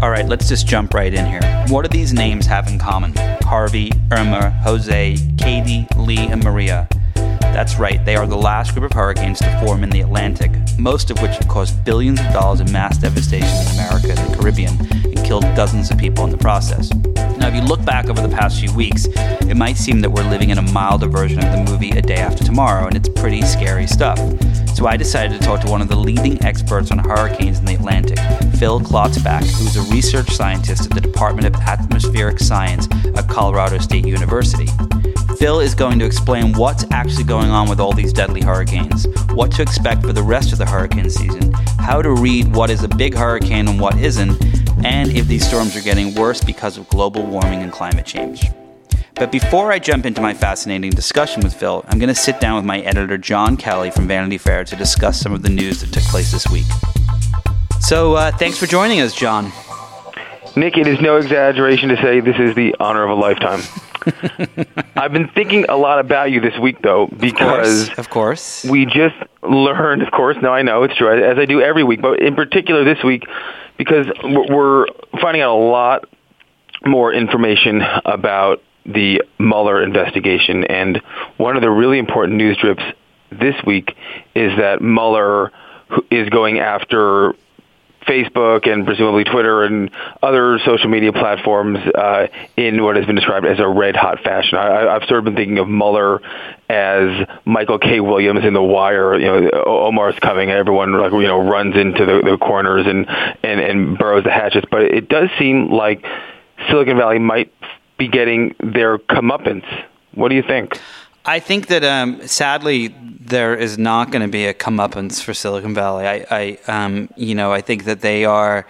All right, let's just jump right in here. What do these names have in common? Harvey, Irma, Jose, Katia, Lee, and Maria. That's right, they are the last group of hurricanes to form in the Atlantic, most of which have caused billions of dollars in mass devastation in America and the Caribbean and killed dozens of people in the process. Now, if you look back over the past few weeks, it might seem that we're living in a milder version of the movie A Day After Tomorrow, and it's pretty scary stuff. So I decided to talk to one of the leading experts on hurricanes in the Atlantic, Phil Klotzbach, who's a research scientist at the Department of Atmospheric Science at Colorado State University. Phil is going to explain what's actually going on with all these deadly hurricanes, what to expect for the rest of the hurricane season, how to read what is a big hurricane and what isn't, and if these storms are getting worse because of global warming and climate change. But before I jump into my fascinating discussion with Phil, I'm going to sit down with my editor, John Kelly from Vanity Fair, to discuss some of the news that took place this week. So, uh, thanks for joining us, John. Nick, it is no exaggeration to say this is the honor of a lifetime. I've been thinking a lot about you this week, though, because of course, of course. we just learned, of course, no, I know it's true, as I do every week, but in particular this week, because we're finding out a lot more information about the Mueller investigation. And one of the really important news drips this week is that Mueller is going after Facebook and presumably Twitter and other social media platforms uh, in what has been described as a red hot fashion. I, I've sort of been thinking of Mueller as Michael K. Williams in The Wire. You know, Omar's coming, and everyone like you know runs into the, the corners and and and burrows the hatchets. But it does seem like Silicon Valley might be getting their comeuppance. What do you think? I think that um, sadly there is not going to be a comeuppance for Silicon Valley. I, I um, you know, I think that they are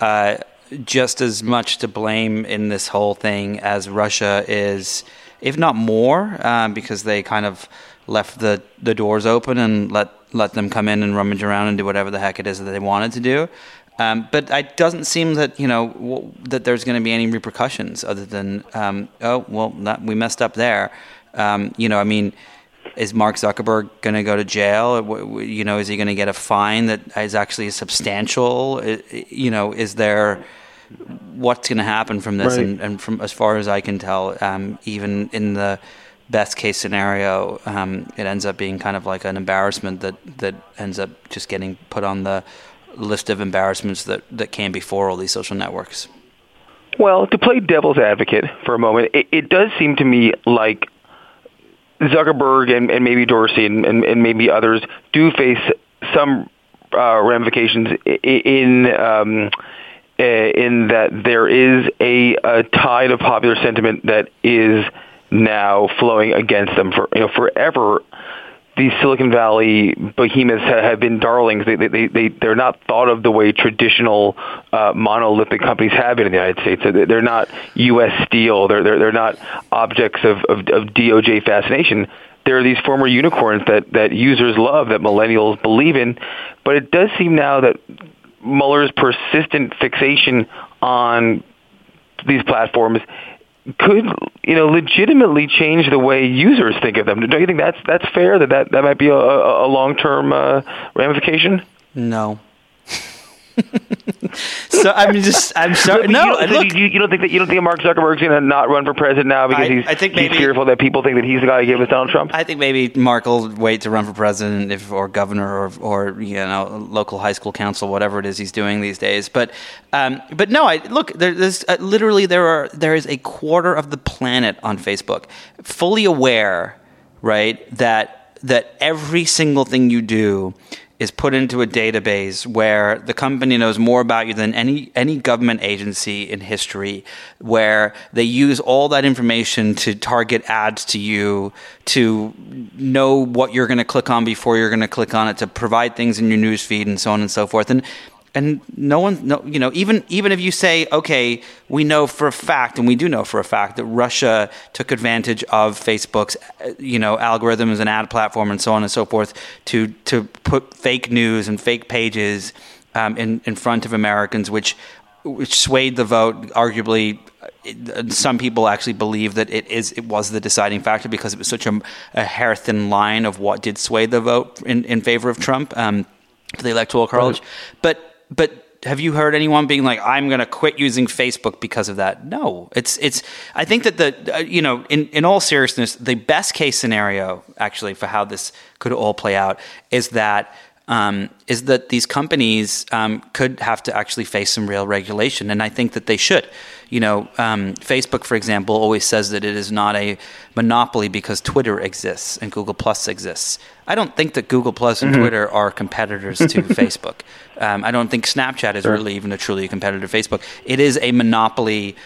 uh, just as much to blame in this whole thing as Russia is, if not more, um, because they kind of left the, the doors open and let let them come in and rummage around and do whatever the heck it is that they wanted to do. Um, but it doesn't seem that you know w- that there's going to be any repercussions other than um, oh well that, we messed up there. Um, you know, I mean, is Mark Zuckerberg going to go to jail? You know, is he going to get a fine that is actually substantial? You know, is there what's going to happen from this? Right. And, and, from as far as I can tell, um, even in the best case scenario, um, it ends up being kind of like an embarrassment that that ends up just getting put on the list of embarrassments that, that came before all these social networks? Well, to play devil's advocate for a moment, it, it does seem to me like Zuckerberg and, and maybe Dorsey and, and, and maybe others do face some uh, ramifications in um, in that there is a, a tide of popular sentiment that is now flowing against them. For you know, forever these Silicon Valley behemoths have been darlings. They, they, they, they're not thought of the way traditional uh, monolithic companies have been in the United States. They're not U.S. Steel. They're, they're, they're not objects of, of, of DOJ fascination. There are these former unicorns that, that users love, that millennials believe in. But it does seem now that Mueller's persistent fixation on these platforms could you know legitimately change the way users think of them. Don't you think that's that's fair? That that, that might be a, a long term uh, ramification. No. So I'm just I'm sorry. no, you, look, you, you, don't think that you don't think Mark Zuckerberg's going to not run for president now because I, he's I think maybe, he's fearful that people think that he's the guy who gave us Donald Trump. I think maybe Mark will wait to run for president if or governor or or you know local high school council whatever it is he's doing these days. But um, but no, I look there, there's uh, literally there are there is a quarter of the planet on Facebook fully aware right that that every single thing you do is put into a database where the company knows more about you than any any government agency in history where they use all that information to target ads to you to know what you're going to click on before you're going to click on it to provide things in your newsfeed and so on and so forth. And and no one no you know even even if you say okay we know for a fact and we do know for a fact that Russia took advantage of Facebook's you know algorithms and ad platform and so on and so forth to to put fake news and fake pages um, in in front of Americans which which swayed the vote arguably some people actually believe that it is it was the deciding factor because it was such a, a hair thin line of what did sway the vote in, in favor of Trump um, for the electoral college. Right. But but have you heard anyone being like, "I'm going to quit using Facebook because of that"? No, it's it's. I think that the uh, you know, in in all seriousness, the best case scenario actually for how this could all play out is that um, is that these companies um, could have to actually face some real regulation, and I think that they should. You know, um, Facebook, for example, always says that it is not a monopoly because Twitter exists and Google Plus exists. I don't think that Google Plus and mm-hmm. Twitter are competitors to Facebook. Um, I don't think Snapchat is sure. really even a truly a competitor to Facebook. It is a monopoly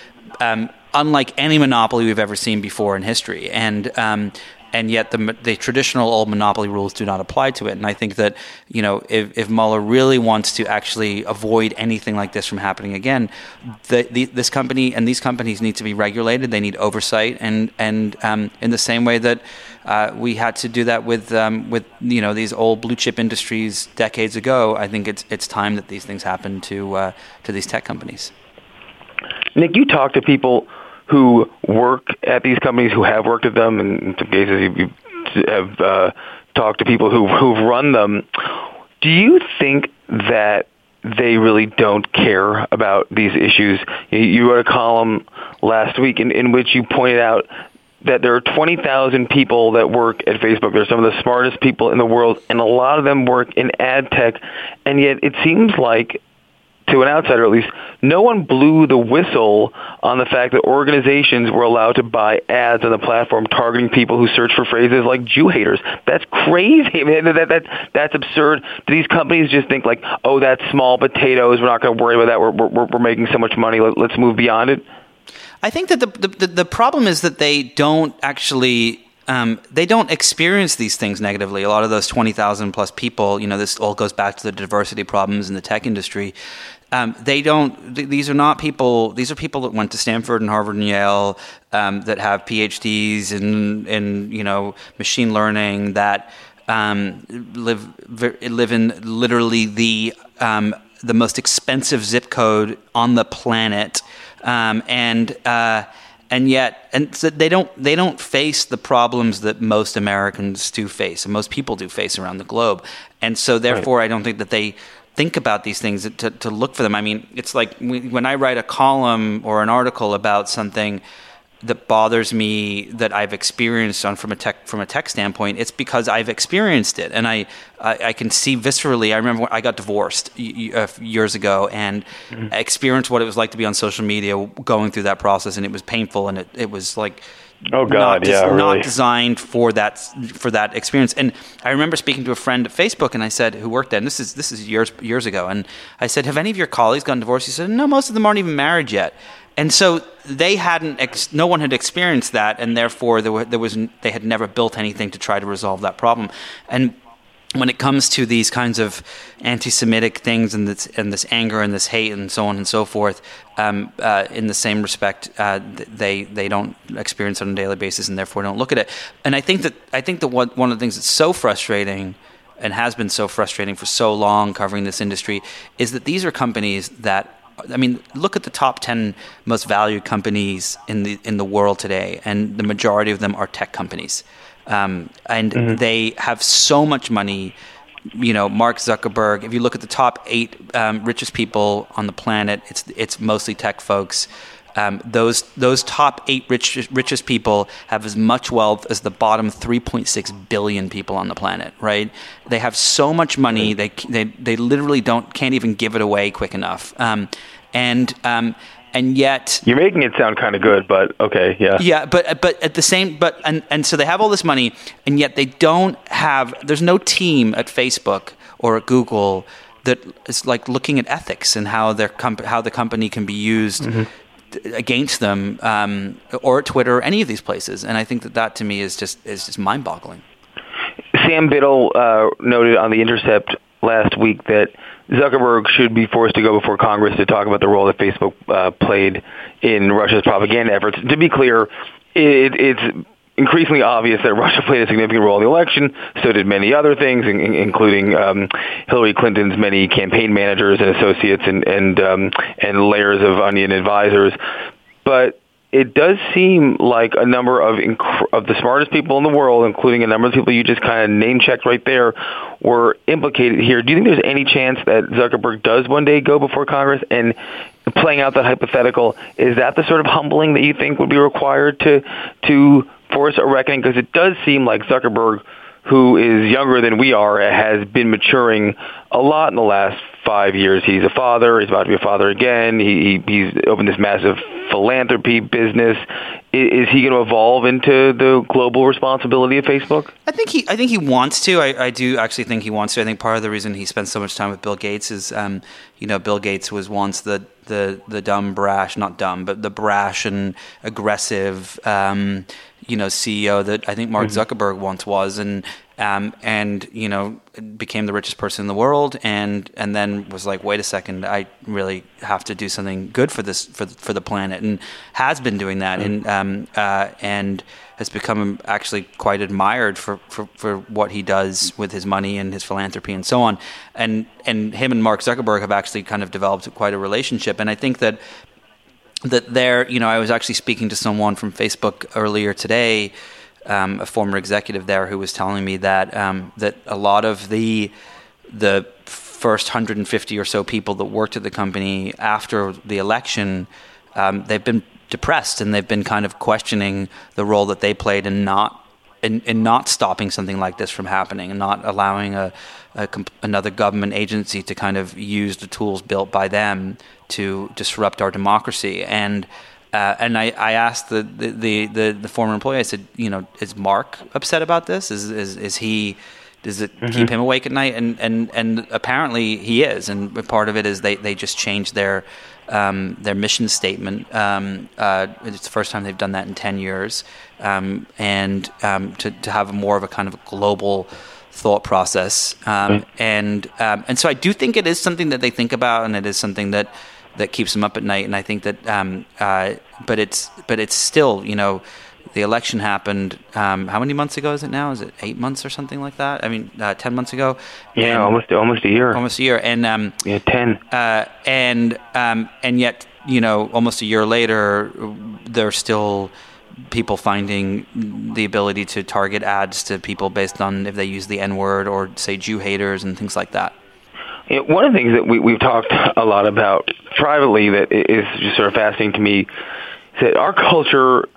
um, unlike any monopoly we've ever seen before in history. And um, and yet the, the traditional old monopoly rules do not apply to it. And I think that you know if, if Mueller really wants to actually avoid anything like this from happening again, the, the, this company and these companies need to be regulated. They need oversight, and and um, in the same way that uh, we had to do that with um, with you know these old blue chip industries decades ago, I think it's it's time that these things happen to uh, to these tech companies. Nick, you talk to people who work at these companies, who have worked at them, and in some cases you have uh, talked to people who who've run them. Do you think that they really don't care about these issues? You wrote a column last week in, in which you pointed out that there are 20,000 people that work at Facebook. They're some of the smartest people in the world, and a lot of them work in ad tech. And yet it seems like to an outsider at least, no one blew the whistle on the fact that organizations were allowed to buy ads on the platform targeting people who search for phrases like Jew haters. That's crazy. I mean, that, that, that's absurd. Do these companies just think like, oh, that's small potatoes. We're not going to worry about that. We're, we're, we're making so much money. Let, let's move beyond it? I think that the, the, the problem is that they don't actually um, they don't experience these things negatively. A lot of those 20,000 plus people, you know, this all goes back to the diversity problems in the tech industry um, they don't. Th- these are not people. These are people that went to Stanford and Harvard and Yale um, that have PhDs in in you know machine learning that um, live live in literally the um, the most expensive zip code on the planet, um, and. Uh, and yet, and so they don't they don't face the problems that most Americans do face, and most people do face around the globe. And so, therefore, right. I don't think that they think about these things to, to look for them. I mean, it's like when I write a column or an article about something that bothers me that I've experienced on from a tech from a tech standpoint, it's because I've experienced it and I I, I can see viscerally. I remember when I got divorced years ago and mm-hmm. experienced what it was like to be on social media, going through that process, and it was painful and it, it was like Oh God, not, yeah, really. not designed for that for that experience. And I remember speaking to a friend at Facebook, and I said, who worked there, and this is this is years years ago, and I said, have any of your colleagues gotten divorced? He said, no, most of them aren't even married yet. And so they hadn't, ex- no one had experienced that, and therefore there, were, there was, they had never built anything to try to resolve that problem. And when it comes to these kinds of anti-Semitic things and this and this anger and this hate and so on and so forth, um, uh, in the same respect, uh, they they don't experience it on a daily basis and therefore don't look at it. And I think that I think that one one of the things that's so frustrating and has been so frustrating for so long covering this industry is that these are companies that I mean, look at the top ten most valued companies in the in the world today, and the majority of them are tech companies. Um, and mm-hmm. they have so much money. You know, Mark Zuckerberg. If you look at the top eight um, richest people on the planet, it's it's mostly tech folks. Um, those those top eight rich, richest people have as much wealth as the bottom 3.6 billion people on the planet. Right? They have so much money they they they literally don't can't even give it away quick enough. Um, and um, and yet you're making it sound kind of good but okay yeah. Yeah but but at the same but and and so they have all this money and yet they don't have there's no team at facebook or at google that is like looking at ethics and how their comp- how the company can be used mm-hmm. against them um, or twitter or any of these places. And i think that that to me is just is just mind-boggling. Sam biddle uh, noted on the intercept last week that Zuckerberg should be forced to go before Congress to talk about the role that Facebook uh, played in Russia's propaganda efforts. To be clear, it, it's increasingly obvious that Russia played a significant role in the election. So did many other things, including um, Hillary Clinton's many campaign managers and associates and and um, and layers of onion advisors. But it does seem like a number of inc- of the smartest people in the world, including a number of people you just kind of name checked right there, were implicated here. Do you think there's any chance that Zuckerberg does one day go before Congress and playing out that hypothetical? Is that the sort of humbling that you think would be required to to force a reckoning? Because it does seem like Zuckerberg who is younger than we are, has been maturing a lot in the last five years. He's a father. He's about to be a father again. He, he he's opened this massive philanthropy business. Is, is he going to evolve into the global responsibility of Facebook? I think he. I think he wants to. I, I do actually think he wants to. I think part of the reason he spends so much time with Bill Gates is, um, you know, Bill Gates was once the the the dumb, brash, not dumb, but the brash and aggressive. Um, you know CEO that I think Mark mm-hmm. Zuckerberg once was, and um, and you know became the richest person in the world, and and then was like, wait a second, I really have to do something good for this for for the planet, and has been doing that, mm-hmm. and um, uh, and has become actually quite admired for, for, for what he does with his money and his philanthropy and so on. And and him and Mark Zuckerberg have actually kind of developed quite a relationship. And I think that that there, you know, I was actually speaking to someone from Facebook earlier today, um, a former executive there, who was telling me that um, that a lot of the the first 150 or so people that worked at the company after the election, um, they've been depressed and they've been kind of questioning the role that they played in not in, in not stopping something like this from happening and not allowing a, a another government agency to kind of use the tools built by them to disrupt our democracy. And uh, and I, I asked the, the, the, the, former employee, I said, you know, is Mark upset about this? Is, is, is he, does it mm-hmm. keep him awake at night? And, and, and apparently he is. And part of it is they, they just changed their, um, their mission statement. Um, uh, it's the first time they've done that in 10 years. Um, and um, to, to have more of a kind of global thought process. Mm-hmm. And, um, and so I do think it is something that they think about and it is something that, that keeps them up at night. And I think that, um, uh, but it's but it's still, you know, the election happened. Um, how many months ago is it now? Is it eight months or something like that? I mean, uh, ten months ago. Yeah, and, almost almost a year. Almost a year, and um, yeah, ten. Uh, and um, and yet, you know, almost a year later, there's still people finding the ability to target ads to people based on if they use the N word or say Jew haters and things like that. One of the things that we, we've talked a lot about privately that is just sort of fascinating to me is that our culture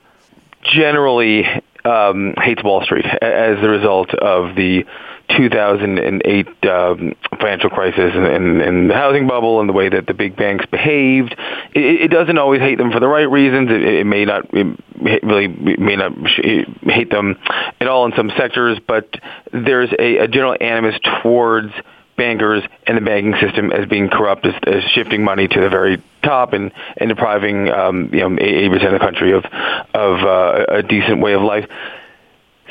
generally um, hates Wall Street as the result of the 2008 um, financial crisis and, and, and, the housing bubble and the way that the big banks behaved. It, it doesn't always hate them for the right reasons. It, it may not it really may not hate them at all in some sectors, but there's a, a general animus towards bankers and the banking system as being corrupt, as, as shifting money to the very top and, and depriving um, you know 80% of the country of of uh, a decent way of life.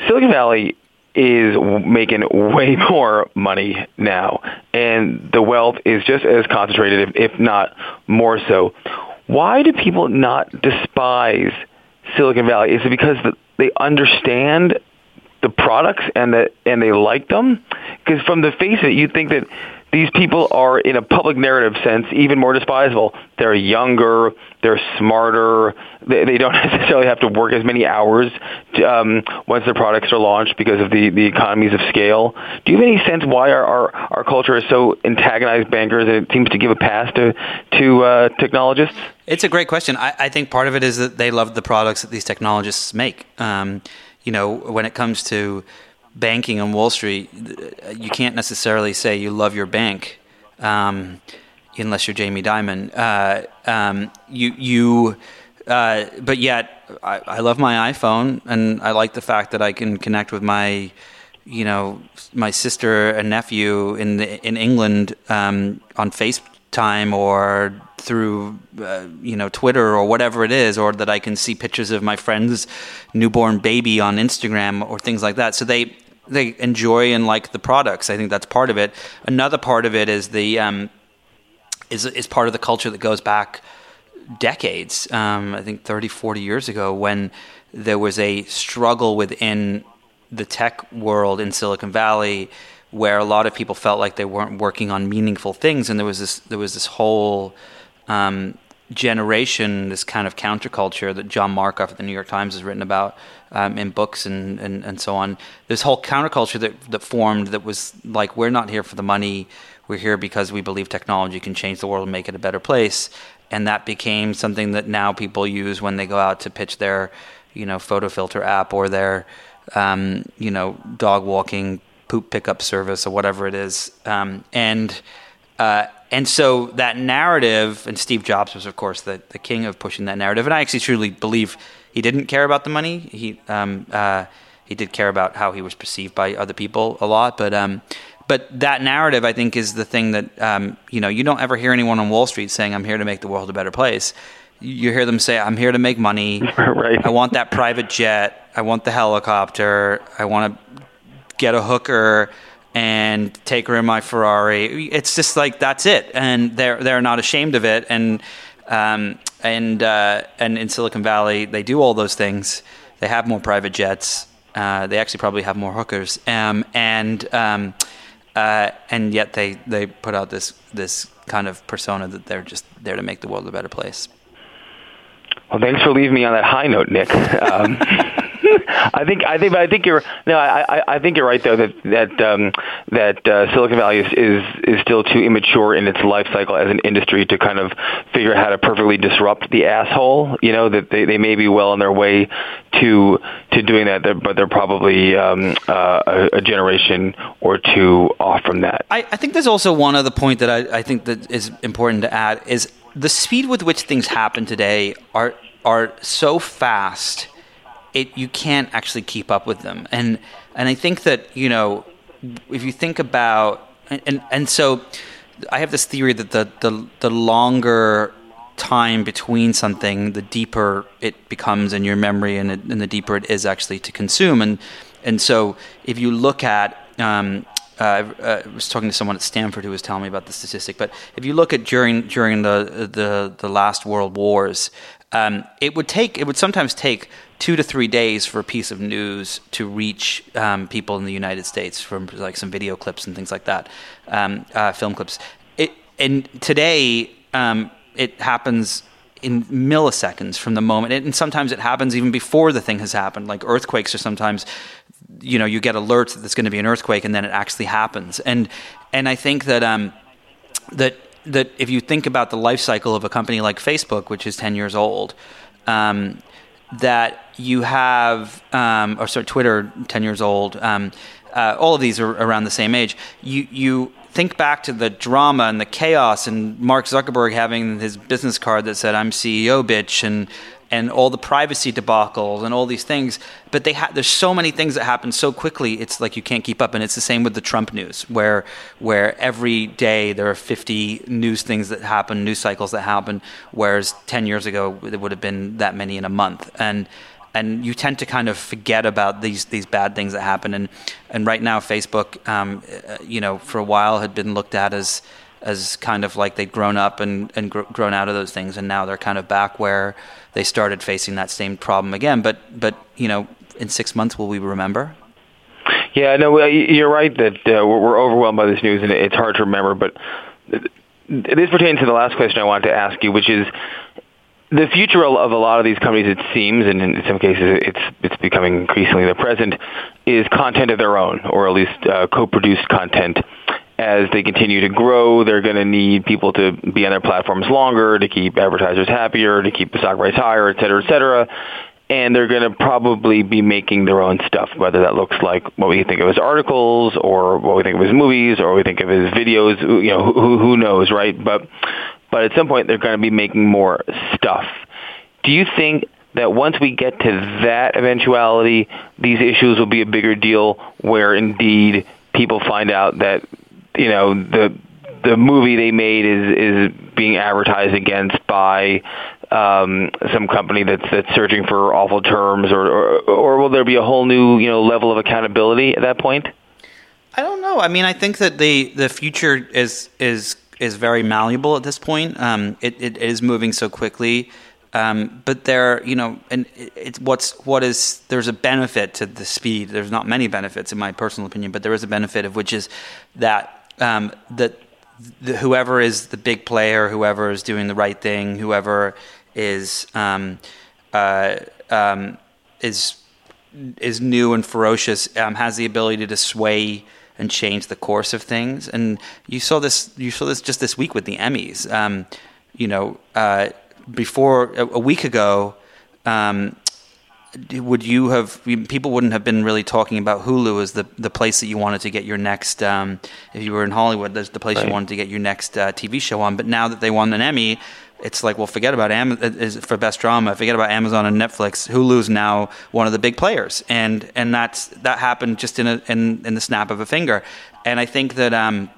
Silicon Valley is making way more money now, and the wealth is just as concentrated, if, not more so. Why do people not despise Silicon Valley? Is it because they understand the products and that and they like them? Because from the face of it, you think that these people are, in a public narrative sense, even more despisable. They're younger, they're smarter, they, they don't necessarily have to work as many hours to, um, once their products are launched because of the, the economies of scale. Do you have any sense why our, our, our culture is so antagonized bankers and it seems to give a pass to, to uh, technologists? It's a great question. I, I think part of it is that they love the products that these technologists make. Um, you know, when it comes to banking on Wall Street, you can't necessarily say you love your bank um, unless you're Jamie Dimon. Uh, um, you you. Uh, but yet, I, I, love my iPhone, and I like the fact that I can connect with my, you know, my sister and nephew in the, in England um, on FaceTime or through uh, you know Twitter or whatever it is, or that I can see pictures of my friend's newborn baby on Instagram or things like that. So they they enjoy and like the products. I think that's part of it. Another part of it is the um, is is part of the culture that goes back decades. Um, I think 30, 40 years ago when there was a struggle within the tech world in Silicon Valley where a lot of people felt like they weren't working on meaningful things and there was this there was this whole um, generation, this kind of counterculture that John Markoff at the New York Times has written about um, in books and, and, and so on. This whole counterculture that, that formed that was like, we're not here for the money, we're here because we believe technology can change the world and make it a better place. And that became something that now people use when they go out to pitch their, you know, photo filter app or their, um, you know, dog walking poop pickup service or whatever it is. Um, and uh, and so that narrative, and Steve Jobs was, of course, the, the king of pushing that narrative. And I actually truly believe he didn't care about the money. He um, uh, he did care about how he was perceived by other people a lot. But um, but that narrative, I think, is the thing that um, you know you don't ever hear anyone on Wall Street saying, "I'm here to make the world a better place." You hear them say, "I'm here to make money. right. I want that private jet. I want the helicopter. I want to get a hooker." and take her in my Ferrari. It's just like that's it, and they're they're not ashamed of it. And um, and uh, and in Silicon Valley, they do all those things. They have more private jets. Uh, they actually probably have more hookers, um, and um, uh, and yet they they put out this this kind of persona that they're just there to make the world a better place. Well, thanks for leaving me on that high note, Nick. Um, I think I think I think you're no I I think you're right though that that um, that uh, Silicon Valley is, is is still too immature in its life cycle as an industry to kind of figure out how to perfectly disrupt the asshole. You know that they, they may be well on their way to to doing that, but they're probably um, uh, a, a, generation or two off from that. I, I think there's also one other point that I, I think that is important to add is the speed with which things happen today are are so fast it you can't actually keep up with them. And and I think that you know if you think about and and, and so I have this theory that the the the longer time between something, the deeper it becomes in your memory, and, it, and the deeper it is actually to consume. And and so if you look at um, uh, I was talking to someone at Stanford who was telling me about the statistic. But if you look at during during the the, the last world wars, um, it would take it would sometimes take two to three days for a piece of news to reach um, people in the United States from like some video clips and things like that, um, uh, film clips. It, and today um, it happens in milliseconds from the moment, and sometimes it happens even before the thing has happened. Like earthquakes are sometimes, you know, you get alerts that there's going to be an earthquake, and then it actually happens. And and I think that um, that that if you think about the life cycle of a company like Facebook, which is ten years old. Um, that you have, um, or sorry, Twitter, 10 years old, um, uh, all of these are around the same age. You, you think back to the drama and the chaos and Mark Zuckerberg having his business card that said, I'm CEO, bitch, and and all the privacy debacles and all these things. But they ha- there's so many things that happen so quickly. It's like you can't keep up. And it's the same with the Trump news, where where every day there are 50 news things that happen, news cycles that happen. Whereas 10 years ago there would have been that many in a month. And and you tend to kind of forget about these these bad things that happen. And and right now Facebook, um, you know, for a while had been looked at as as kind of like they'd grown up and, and gr- grown out of those things, and now they're kind of back where they started facing that same problem again. But but you know, in six months, will we remember? Yeah, no, you're right that uh, we're overwhelmed by this news, and it's hard to remember. But this pertains to the last question I wanted to ask you, which is the future of a lot of these companies, it seems, and in some cases it's it's becoming increasingly the present, is content of their own, or at least uh, co-produced content as they continue to grow, they're going to need people to be on their platforms longer, to keep advertisers happier, to keep the stock price higher, et cetera, et cetera. And they're going to probably be making their own stuff, whether that looks like what we think of as articles, or what we think of as movies, or what we think of as videos. You know, who, who knows, right? But but at some point, they're going to be making more stuff. Do you think that once we get to that eventuality, these issues will be a bigger deal, where indeed people find out that you know the the movie they made is is being advertised against by um, some company that's that's searching for awful terms, or, or or will there be a whole new you know level of accountability at that point? I don't know. I mean, I think that the the future is is is very malleable at this point. Um, it, it is moving so quickly. Um, but there, you know, and it's what's what is there's a benefit to the speed. There's not many benefits in my personal opinion, but there is a benefit of which is that um, that the, whoever is the big player, whoever is doing the right thing, whoever is um, uh, um, is is new and ferocious um, has the ability to sway and change the course of things. And you saw this you saw this just this week with the Emmys. Um, you know, uh, before a, a, week ago. Would you have people wouldn't have been really talking about Hulu as the the place that you wanted to get your next um, if you were in Hollywood that's the place right. you wanted to get your next uh, TV show on. But now that they won an Emmy it's like well forget about Am- for best drama forget about Amazon and Netflix. Hulu's now one of the big players. And and that's that happened just in a in, in the snap of a finger. And I think that um,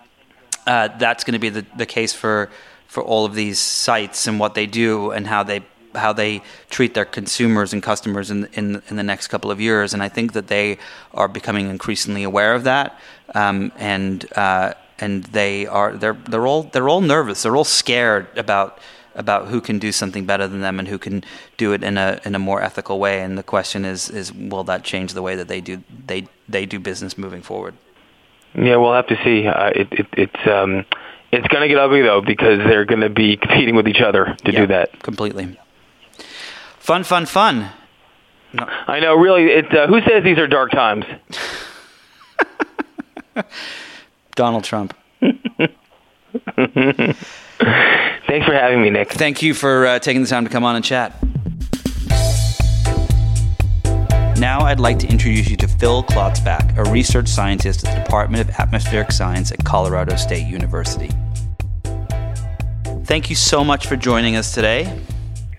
uh, that's going to be the, the case for for all of these sites and what they do and how they how they treat their consumers and customers in, in, in the next couple of years. And I think that they are becoming increasingly aware of that. Um, and uh, and they are they're they're all they're all nervous. They're all scared about about who can do something better than them and who can do it in a in a more ethical way. And the question is is will that change the way that they do they they do business moving forward? Yeah, we'll have to see. Uh, it, it, it's um, it's going to get ugly though because they're going to be competing with each other to yeah, do that. Completely. Fun, fun, fun. No. I know. Really, it, uh, who says these are dark times? Donald Trump. Thanks for having me, Nick. Thank you for uh, taking the time to come on and chat. Now I'd like to introduce you to Phil Klotzbach, a research scientist at the Department of Atmospheric Science at Colorado State University. Thank you so much for joining us today.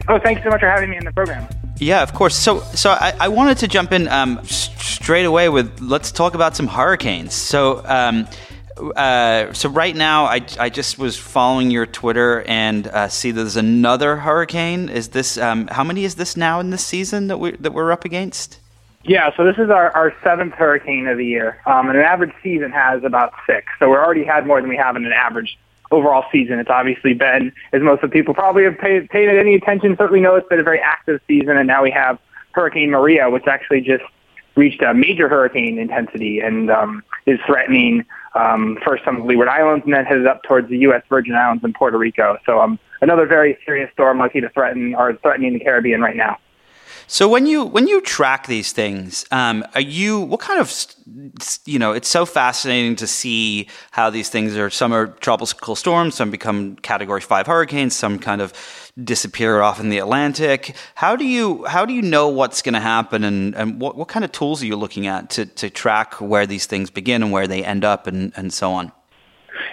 Oh, thanks so much for having me in the program. Yeah, of course. So, so I, I wanted to jump in um, straight away with let's talk about some hurricanes. So, um, uh, so right now, I, I just was following your Twitter and uh, see there's another hurricane. Is this um, how many is this now in this season that we that we're up against? Yeah, so this is our, our seventh hurricane of the year, um, and an average season has about six. So we're already had more than we have in an average overall season. It's obviously been, as most of the people probably have paid, paid any attention, certainly know it's been a very active season. And now we have Hurricane Maria, which actually just reached a major hurricane intensity and um, is threatening um, first some of the Leeward Islands and then headed up towards the U.S. Virgin Islands and Puerto Rico. So um, another very serious storm likely to threaten or threatening the Caribbean right now. So when you when you track these things, um, are you what kind of you know? It's so fascinating to see how these things are. Some are tropical storms, some become Category Five hurricanes, some kind of disappear off in the Atlantic. How do you how do you know what's going to happen, and, and what what kind of tools are you looking at to to track where these things begin and where they end up, and and so on?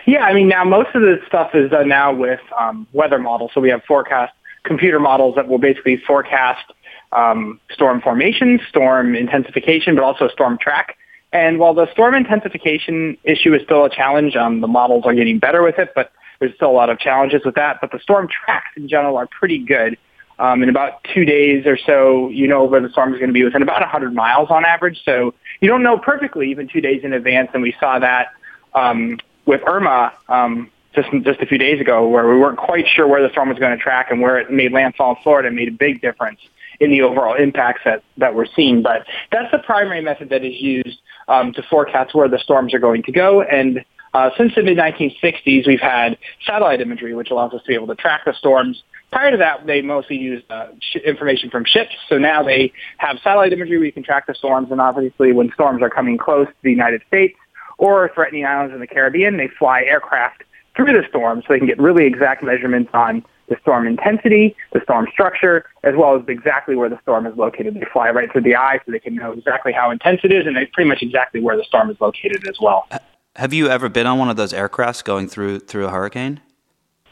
Yeah, I mean now most of this stuff is done now with um, weather models. So we have forecast computer models that will basically forecast um, storm formation, storm intensification, but also storm track. And while the storm intensification issue is still a challenge, um, the models are getting better with it, but there's still a lot of challenges with that. But the storm tracks in general are pretty good. Um, in about two days or so, you know where the storm is going to be within about 100 miles on average. So you don't know perfectly even two days in advance. And we saw that um, with Irma um, just just a few days ago, where we weren't quite sure where the storm was going to track and where it made landfall in Florida made a big difference in the overall impacts that, that we're seeing. But that's the primary method that is used um, to forecast where the storms are going to go. And uh, since the mid-1960s, we've had satellite imagery, which allows us to be able to track the storms. Prior to that, they mostly used uh, sh- information from ships. So now they have satellite imagery where you can track the storms. And obviously, when storms are coming close to the United States or threatening islands in the Caribbean, they fly aircraft through the storm so they can get really exact measurements on the storm intensity, the storm structure, as well as exactly where the storm is located. They fly right through the eye so they can know exactly how intense it is and they pretty much exactly where the storm is located as well. Have you ever been on one of those aircrafts going through through a hurricane?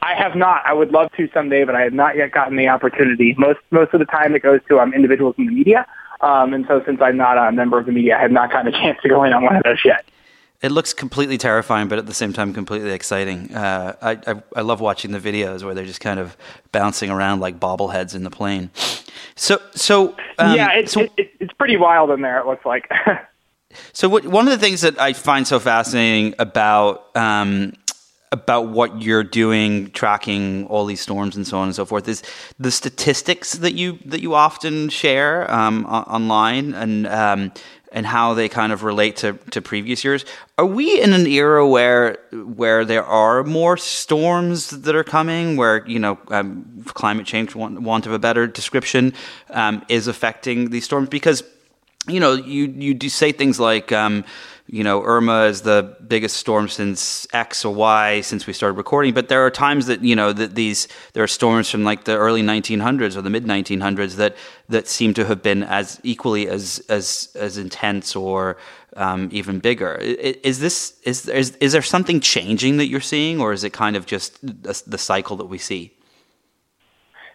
I have not. I would love to someday, but I have not yet gotten the opportunity. Most most of the time, it goes to um, individuals in the media, um, and so since I'm not a member of the media, I have not gotten a chance to go in on one of those yet. It looks completely terrifying, but at the same time, completely exciting. Uh, I, I, I love watching the videos where they're just kind of bouncing around like bobbleheads in the plane. So, so um, yeah, it's so, it, it's pretty wild in there. It looks like. so, what, one of the things that I find so fascinating about um, about what you're doing, tracking all these storms and so on and so forth, is the statistics that you that you often share um, online, and um, and how they kind of relate to, to previous years. Are we in an era where where there are more storms that are coming, where you know um, climate change, want, want of a better description, um, is affecting these storms? Because you know you you do say things like. Um, you know, Irma is the biggest storm since X or Y since we started recording. But there are times that you know that these there are storms from like the early 1900s or the mid 1900s that that seem to have been as equally as as as intense or um, even bigger. Is this is, is is there something changing that you're seeing, or is it kind of just the cycle that we see?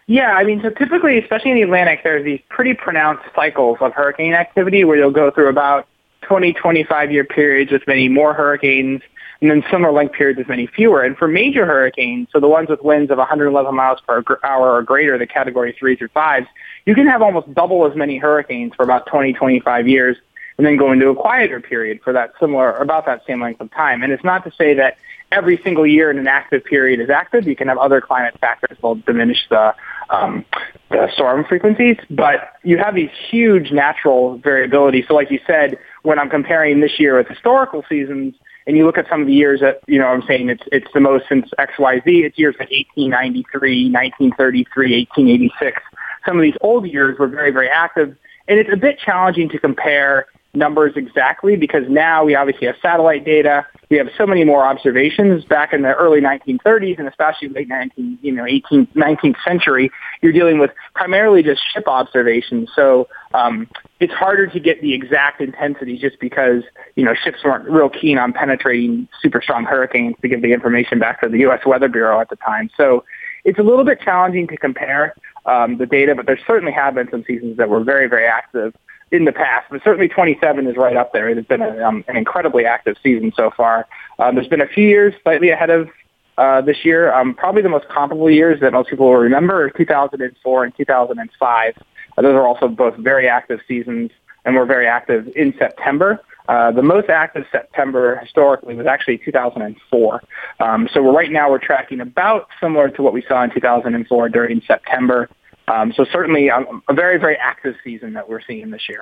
Yeah, I mean, so typically, especially in the Atlantic, there's these pretty pronounced cycles of hurricane activity where you'll go through about 20, 25 year periods with many more hurricanes, and then similar length periods with many fewer. And for major hurricanes, so the ones with winds of 111 miles per hour or greater, the category three through fives, you can have almost double as many hurricanes for about 20, 25 years, and then go into a quieter period for that similar, about that same length of time. And it's not to say that every single year in an active period is active. You can have other climate factors that will diminish the um, the storm frequencies, but you have these huge natural variability. So like you said, when I'm comparing this year with historical seasons, and you look at some of the years that, you know, I'm saying it's, it's the most since XYZ, it's years like 1893, 1933, 1886. Some of these old years were very, very active. And it's a bit challenging to compare numbers exactly because now we obviously have satellite data. We have so many more observations back in the early 1930s and especially late 19, you know, 18th, 19th century. You're dealing with primarily just ship observations. So um, it's harder to get the exact intensity just because, you know, ships weren't real keen on penetrating super strong hurricanes to give the information back to the U.S. Weather Bureau at the time. So it's a little bit challenging to compare um, the data, but there certainly have been some seasons that were very, very active in the past, but certainly 27 is right up there. It has been a, um, an incredibly active season so far. Um, there's been a few years slightly ahead of uh, this year. Um, probably the most comparable years that most people will remember are 2004 and 2005. Uh, those are also both very active seasons and were very active in September. Uh, the most active September historically was actually 2004. Um, so we're, right now we're tracking about similar to what we saw in 2004 during September. Um, so certainly a, a very, very active season that we're seeing this year.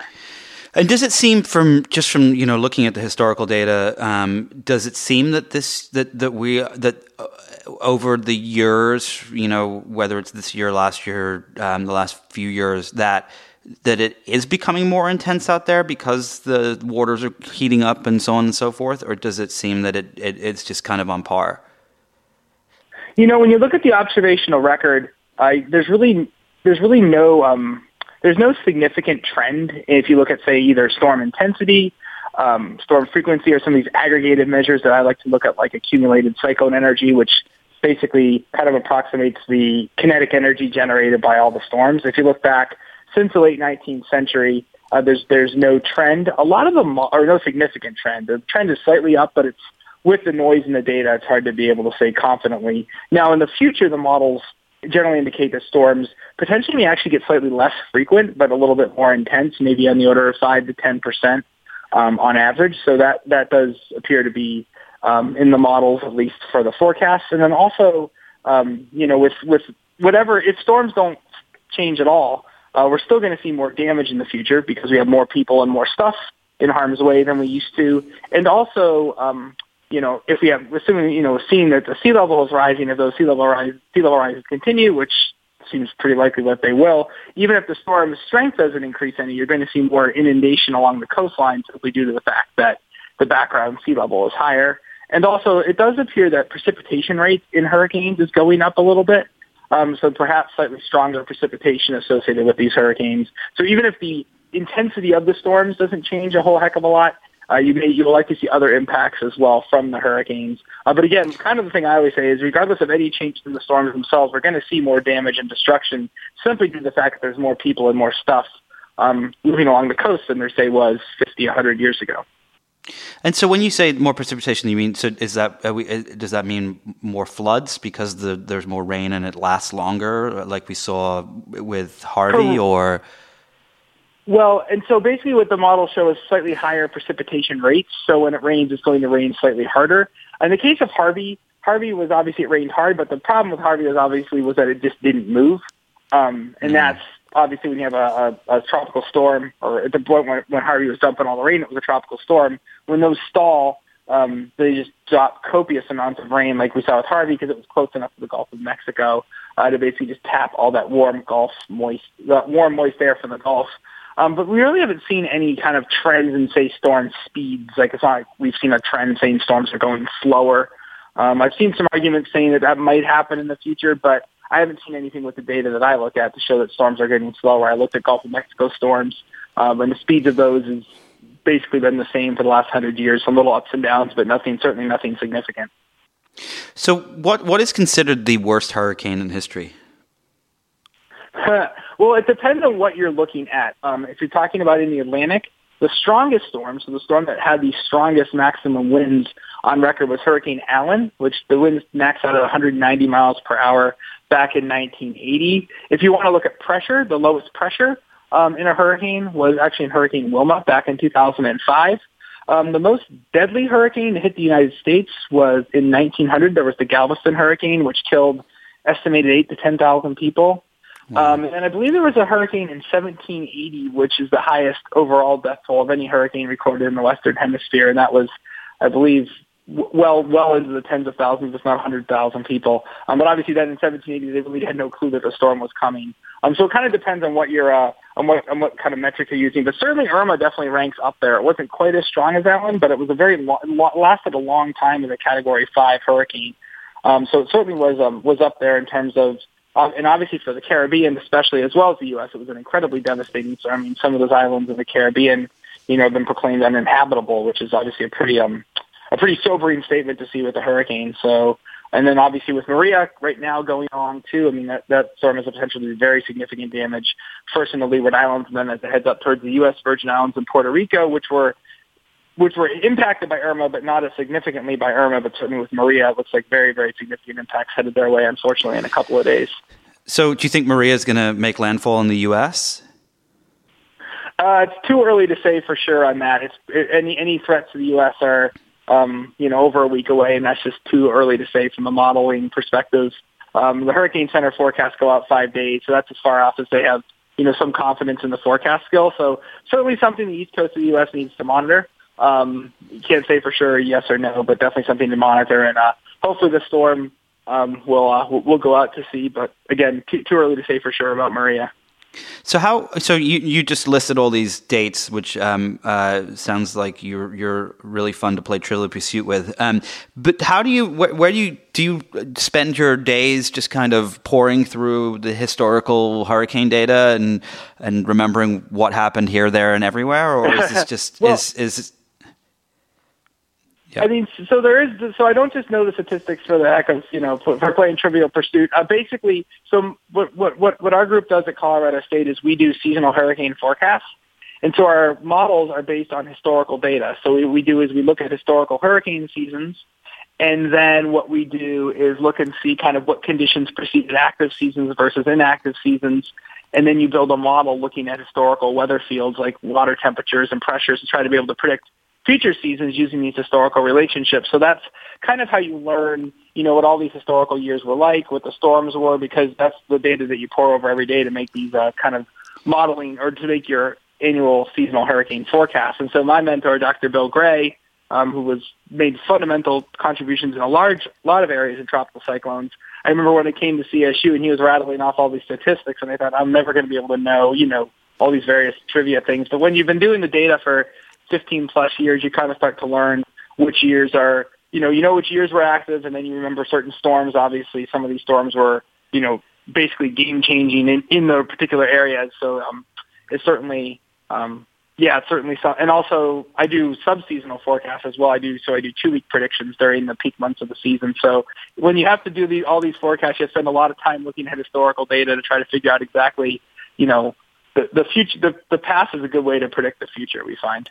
And does it seem from just from you know looking at the historical data, um, does it seem that this that that we that uh, over the years, you know, whether it's this year, last year, um, the last few years, that that it is becoming more intense out there because the waters are heating up and so on and so forth, or does it seem that it, it it's just kind of on par? You know, when you look at the observational record, uh, there's really there's really no um, there's no significant trend if you look at say either storm intensity, um, storm frequency, or some of these aggregated measures that I like to look at, like accumulated cyclone energy, which basically kind of approximates the kinetic energy generated by all the storms. If you look back since the late 19th century, uh, there's there's no trend. A lot of them are no significant trend. The trend is slightly up, but it's with the noise in the data, it's hard to be able to say confidently. Now, in the future, the models generally indicate that storms potentially may actually get slightly less frequent, but a little bit more intense, maybe on the order of five to ten percent um, on average. So that that does appear to be um, in the models, at least for the forecasts. And then also, um, you know, with with whatever if storms don't change at all, uh, we're still going to see more damage in the future because we have more people and more stuff in harm's way than we used to. And also, um, you know, if we have, assuming, you know, seeing that the sea level is rising, if those sea level rise, sea level rises continue, which seems pretty likely that they will, even if the storm's strength doesn't increase any, you're going to see more inundation along the coastline simply due to the fact that the background sea level is higher. And also, it does appear that precipitation rates in hurricanes is going up a little bit. Um, so perhaps slightly stronger precipitation associated with these hurricanes. So even if the intensity of the storms doesn't change a whole heck of a lot, uh, you may you'll like to see other impacts as well from the hurricanes. Uh, but again, kind of the thing I always say is, regardless of any change in the storms themselves, we're going to see more damage and destruction simply due to the fact that there's more people and more stuff um, moving along the coast than there say was 50, 100 years ago. And so, when you say more precipitation, you mean so is that we, uh, does that mean more floods because the, there's more rain and it lasts longer, like we saw with Harvey, or well, and so basically what the model shows is slightly higher precipitation rates. So when it rains, it's going to rain slightly harder. In the case of Harvey, Harvey was obviously it rained hard, but the problem with Harvey was obviously was that it just didn't move. Um, and mm. that's obviously when you have a, a, a tropical storm, or at the point when, when Harvey was dumping all the rain, it was a tropical storm. When those stall, um, they just drop copious amounts of rain, like we saw with Harvey, because it was close enough to the Gulf of Mexico uh, to basically just tap all that warm Gulf moist, uh, warm moist air from the Gulf. Um, but we really haven't seen any kind of trends in, say, storm speeds. Like it's not like we've seen a trend saying storms are going slower. Um, I've seen some arguments saying that that might happen in the future, but I haven't seen anything with the data that I look at to show that storms are getting slower. I looked at Gulf of Mexico storms, um, and the speeds of those has basically been the same for the last hundred years. Some little ups and downs, but nothing, certainly nothing significant. So, what what is considered the worst hurricane in history? well, it depends on what you're looking at. Um, if you're talking about in the Atlantic, the strongest storm, so the storm that had the strongest maximum winds on record was Hurricane Allen, which the winds maxed out at 190 miles per hour back in 1980. If you want to look at pressure, the lowest pressure um, in a hurricane was actually in Hurricane Wilma back in 2005. Um, the most deadly hurricane to hit the United States was in 1900. There was the Galveston hurricane, which killed estimated eight to 10,000 people. Um, and I believe there was a hurricane in 1780, which is the highest overall death toll of any hurricane recorded in the Western Hemisphere, and that was, I believe, well, well into the tens of thousands, if not 100,000 people. Um, but obviously, then in 1780, they really had no clue that the storm was coming. Um, so it kind of depends on what your uh, on what on what kind of metric you're using. But certainly, Irma definitely ranks up there. It wasn't quite as strong as that one, but it was a very lo- lasted a long time as a Category Five hurricane. Um, so it certainly was um, was up there in terms of um, and obviously for the Caribbean, especially as well as the U.S., it was an incredibly devastating storm. I mean, some of those islands in the Caribbean, you know, have been proclaimed uninhabitable, which is obviously a pretty um a pretty sobering statement to see with the hurricane. So, and then obviously with Maria right now going on too, I mean, that, that storm has a potential to do very significant damage, first in the Leeward Islands and then as it heads up towards the U.S. Virgin Islands and Puerto Rico, which were which were impacted by Irma, but not as significantly by Irma. But certainly with Maria, it looks like very, very significant impacts headed their way, unfortunately, in a couple of days. So, do you think Maria is going to make landfall in the U.S.? Uh, it's too early to say for sure on that. It's it, any any threats to the U.S. are um, you know, over a week away, and that's just too early to say from a modeling perspective. Um, the Hurricane Center forecasts go out five days, so that's as far off as they have, you know, some confidence in the forecast skill. So certainly something the East Coast of the U.S. needs to monitor. Um, you can't say for sure yes or no, but definitely something to monitor. And uh, hopefully the storm um, will uh, will go out to sea. But again, too, too early to say for sure about Maria. So how? So you, you just listed all these dates, which um, uh, sounds like you're you're really fun to play Trivial Pursuit with. Um, but how do you? Where, where, do you do you spend your days? Just kind of pouring through the historical hurricane data and and remembering what happened here, there, and everywhere, or is this just well, is is I mean, so there is. So I don't just know the statistics for the heck of you know for, playing Trivial Pursuit. Uh, basically, so what what what what our group does at Colorado State is we do seasonal hurricane forecasts, and so our models are based on historical data. So what we do is we look at historical hurricane seasons, and then what we do is look and see kind of what conditions preceded active seasons versus inactive seasons. And then you build a model looking at historical weather fields like water temperatures and pressures to try to be able to predict future seasons using these historical relationships. So that's kind of how you learn, you know, what all these historical years were like, what the storms were, because that's the data that you pour over every day to make these uh, kind of modeling or to make your annual seasonal hurricane forecast. And so my mentor, Dr. Bill Gray, um, who was made fundamental contributions in a large lot of areas in tropical cyclones. I remember when it came to CSU and he was rattling off all these statistics and I thought I'm never going to be able to know, you know, all these various trivia things. But when you've been doing the data for 15 plus years, you kind of start to learn which years are, you know, you know which years were active, and then you remember certain storms. Obviously, some of these storms were, you know, basically game changing in in the particular areas. So um, it's certainly, um, yeah, it's certainly some. And also, I do sub-seasonal forecasts as well. I do so I do two week predictions during the peak months of the season. So when you have to do the, all these forecasts, you spend a lot of time looking at historical data to try to figure out exactly, you know, the, the future, the, the past is a good way to predict the future. We find.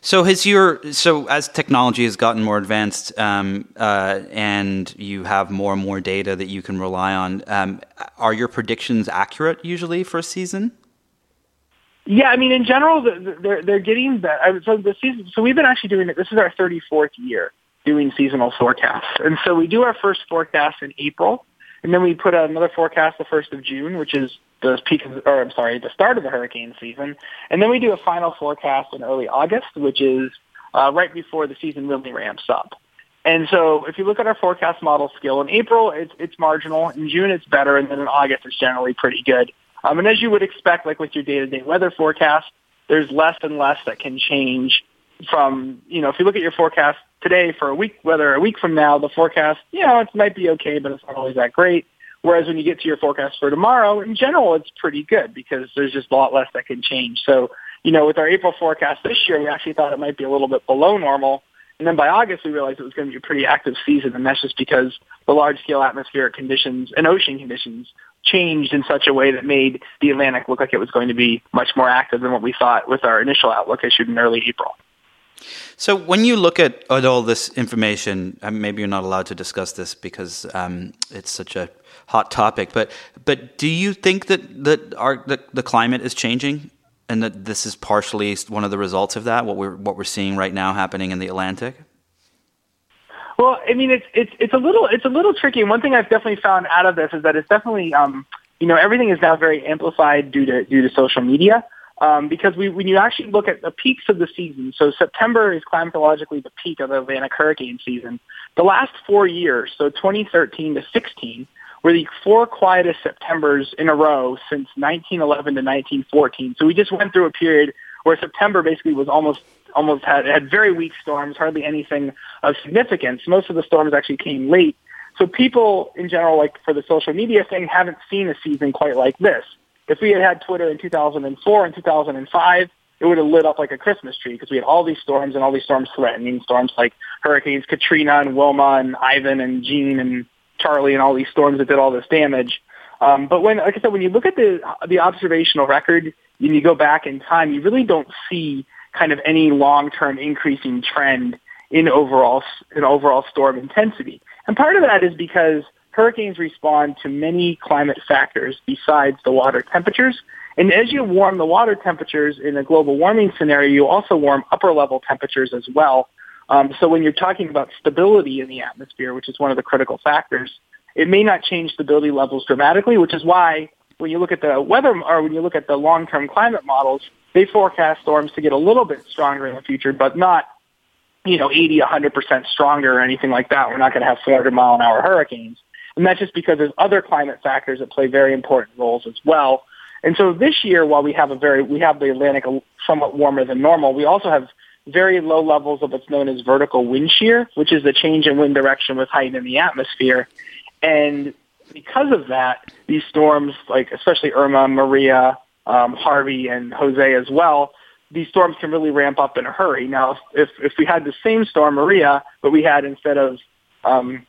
So has your so as technology has gotten more advanced um, uh, and you have more and more data that you can rely on, um, are your predictions accurate usually for a season? Yeah, I mean, in general, they're they're getting better. So the season, so we've been actually doing it. This is our 34th year doing seasonal forecasts, and so we do our first forecast in April, and then we put out another forecast the first of June, which is the peak, of, or I'm sorry, the start of the hurricane season, and then we do a final forecast in early August, which is uh, right before the season really ramps up. And so, if you look at our forecast model skill in April, it's it's marginal. In June, it's better, and then in August, it's generally pretty good. Um, and as you would expect, like with your day-to-day weather forecast, there's less and less that can change from, you know, if you look at your forecast today for a week, whether a week from now, the forecast, you know, it might be okay, but it's not always that great. Whereas when you get to your forecast for tomorrow, in general, it's pretty good because there's just a lot less that can change. So, you know, with our April forecast this year, we actually thought it might be a little bit below normal. And then by August, we realized it was going to be a pretty active season, and that's just because the large-scale atmospheric conditions and ocean conditions changed in such a way that made the Atlantic look like it was going to be much more active than what we thought with our initial outlook issued in early April. So, when you look at, at all this information, maybe you're not allowed to discuss this because um, it's such a hot topic. But but do you think that that our the, the climate is changing, and that this is partially one of the results of that? What we're what we're seeing right now happening in the Atlantic. Well, I mean, it's it's it's a little it's a little tricky. One thing I've definitely found out of this is that it's definitely um, you know everything is now very amplified due to due to social media. Um, because we, when you actually look at the peaks of the season, so September is climatologically the peak of the Atlantic hurricane season. The last four years, so 2013 to 16, were the four quietest Septembers in a row since 1911 to 1914. So we just went through a period where September basically was almost almost had had very weak storms, hardly anything of significance. Most of the storms actually came late. So people in general, like for the social media thing, haven't seen a season quite like this. If we had had Twitter in 2004 and 2005, it would have lit up like a Christmas tree because we had all these storms and all these storms threatening storms like hurricanes Katrina and Wilma and Ivan and Jeanne and Charley and all these storms that did all this damage. Um, but when, like I said, when you look at the the observational record and you go back in time, you really don't see kind of any long-term increasing trend in overall in overall storm intensity. And part of that is because hurricanes respond to many climate factors besides the water temperatures. And as you warm the water temperatures in a global warming scenario, you also warm upper level temperatures as well. Um, so when you're talking about stability in the atmosphere, which is one of the critical factors, it may not change stability levels dramatically, which is why when you look at the weather or when you look at the long-term climate models, they forecast storms to get a little bit stronger in the future, but not, you know, 80, 100% stronger or anything like that. We're not going to have 400 mile an hour hurricanes. And that's just because there's other climate factors that play very important roles as well. And so this year, while we have a very, we have the Atlantic somewhat warmer than normal, we also have very low levels of what's known as vertical wind shear, which is the change in wind direction with height in the atmosphere. And because of that, these storms, like especially Irma, Maria, um, Harvey, and Jose as well, these storms can really ramp up in a hurry. Now, if if we had the same storm, Maria, but we had instead of um,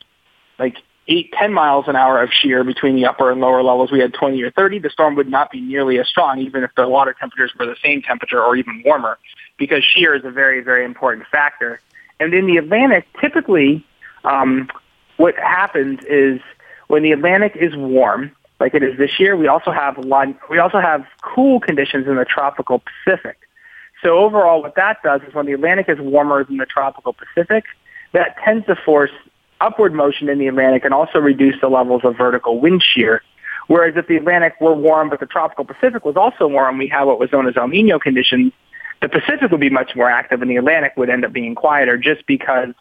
like eight, ten miles an hour of shear between the upper and lower levels, we had 20 or 30, the storm would not be nearly as strong, even if the water temperatures were the same temperature or even warmer, because shear is a very, very important factor. And in the Atlantic, typically, um, what happens is when the Atlantic is warm, like it is this year, we also have we also have cool conditions in the tropical Pacific. So overall, what that does is when the Atlantic is warmer than the tropical Pacific, that tends to force upward motion in the Atlantic and also reduce the levels of vertical wind shear. Whereas if the Atlantic were warm but the tropical Pacific was also warm, we have what was known as El Nino conditions. The Pacific would be much more active and the Atlantic would end up being quieter just because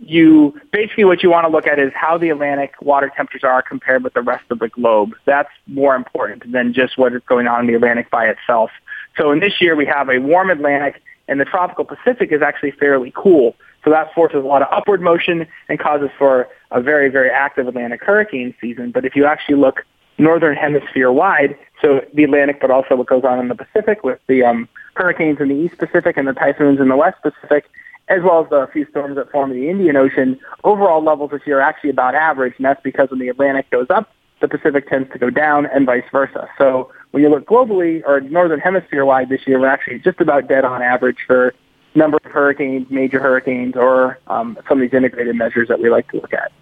you basically what you want to look at is how the Atlantic water temperatures are compared with the rest of the globe. That's more important than just what is going on in the Atlantic by itself. So in this year we have a warm Atlantic and the tropical Pacific is actually fairly cool. So that forces a lot of upward motion and causes for a very, very active Atlantic hurricane season. But if you actually look northern hemisphere wide, so the Atlantic, but also what goes on in the Pacific with the um, hurricanes in the East Pacific and the typhoons in the West Pacific, as well as the few storms that form in the Indian Ocean, overall levels this year are actually about average, and that's because when the Atlantic goes up, the Pacific tends to go down and vice versa. So when you look globally or northern hemisphere wide this year, we're actually just about dead on average for number of hurricanes, major hurricanes, or um, some of these integrated measures that we like to look at.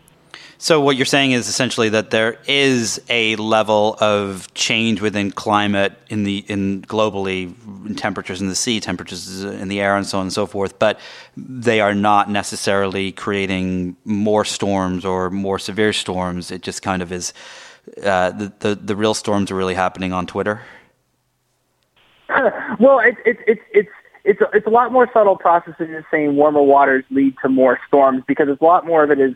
So what you're saying is essentially that there is a level of change within climate in the in globally in temperatures in the sea, temperatures in the air, and so on and so forth. But they are not necessarily creating more storms or more severe storms. It just kind of is uh, the, the the real storms are really happening on Twitter? well, it's it's it's it's it's a, it's a lot more subtle process than just saying warmer waters lead to more storms because it's a lot more of it is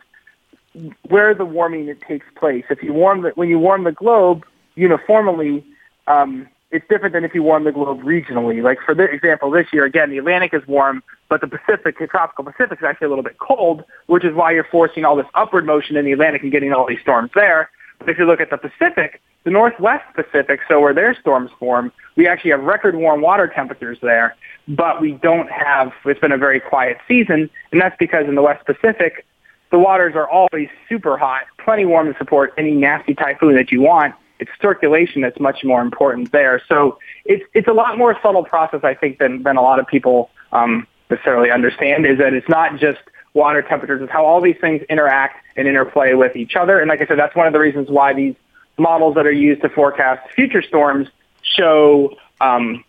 where the warming it takes place. If you warm the, when you warm the globe uniformly, um, it's different than if you warm the globe regionally. Like for the example, this year again, the Atlantic is warm, but the Pacific, the tropical Pacific, is actually a little bit cold, which is why you're forcing all this upward motion in the Atlantic and getting all these storms there. But if you look at the Pacific, the Northwest Pacific, so where their storms form, we actually have record warm water temperatures there, but we don't have. It's been a very quiet season, and that's because in the West Pacific, the waters are always super hot, plenty warm to support any nasty typhoon that you want. It's circulation that's much more important there. So it's it's a lot more subtle process, I think, than than a lot of people um, necessarily understand. Is that it's not just water temperatures; it's how all these things interact and interplay with each other. And like I said, that's one of the reasons why these models that are used to forecast future storms show um,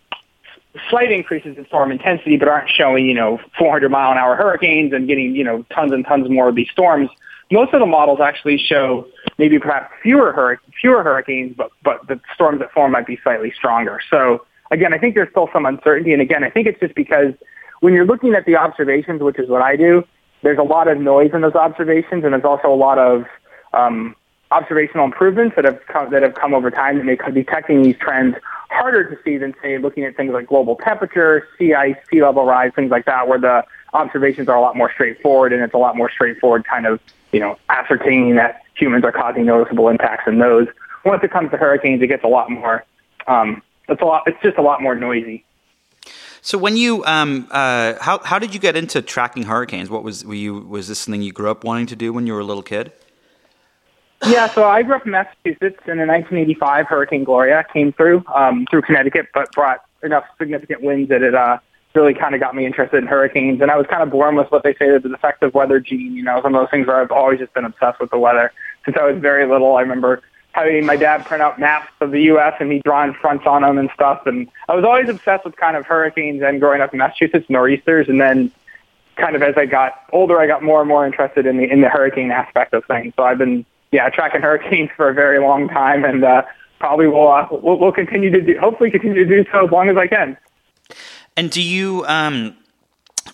slight increases in storm intensity, but aren't showing, you know, 400 mile an hour hurricanes and getting, you know, tons and tons more of these storms. Most of the models actually show maybe perhaps fewer hur- fewer hurricanes, but but the storms that form might be slightly stronger. So again, I think there's still some uncertainty, and again, I think it's just because when you're looking at the observations, which is what I do, there's a lot of noise in those observations, and there's also a lot of um, observational improvements that have come, that have come over time that make detecting these trends harder to see than say looking at things like global temperature, sea ice, sea level rise, things like that, where the observations are a lot more straightforward and it's a lot more straightforward kind of you know ascertaining that humans are causing noticeable impacts in those. Once it comes to hurricanes, it gets a lot more. Um, it's a lot. It's just a lot more noisy. So when you um, uh, how how did you get into tracking hurricanes? What was were you was this something you grew up wanting to do when you were a little kid? Yeah, so I grew up in Massachusetts, and in 1985, Hurricane Gloria came through um, through Connecticut, but brought enough significant winds that it uh, really kind of got me interested in hurricanes. And I was kind of born with what they say is the defective weather gene. You know, some of those things where I've always just been obsessed with the weather since I was very little. I remember having my dad print out maps of the U.S. and he drawing fronts on them and stuff. And I was always obsessed with kind of hurricanes and growing up in Massachusetts, nor'easters, and then kind of as I got older, I got more and more interested in the in the hurricane aspect of things. So I've been yeah, tracking hurricanes for a very long time, and uh, probably will uh, we'll, we'll continue to do, hopefully continue to do so as long as I can. And do you, um,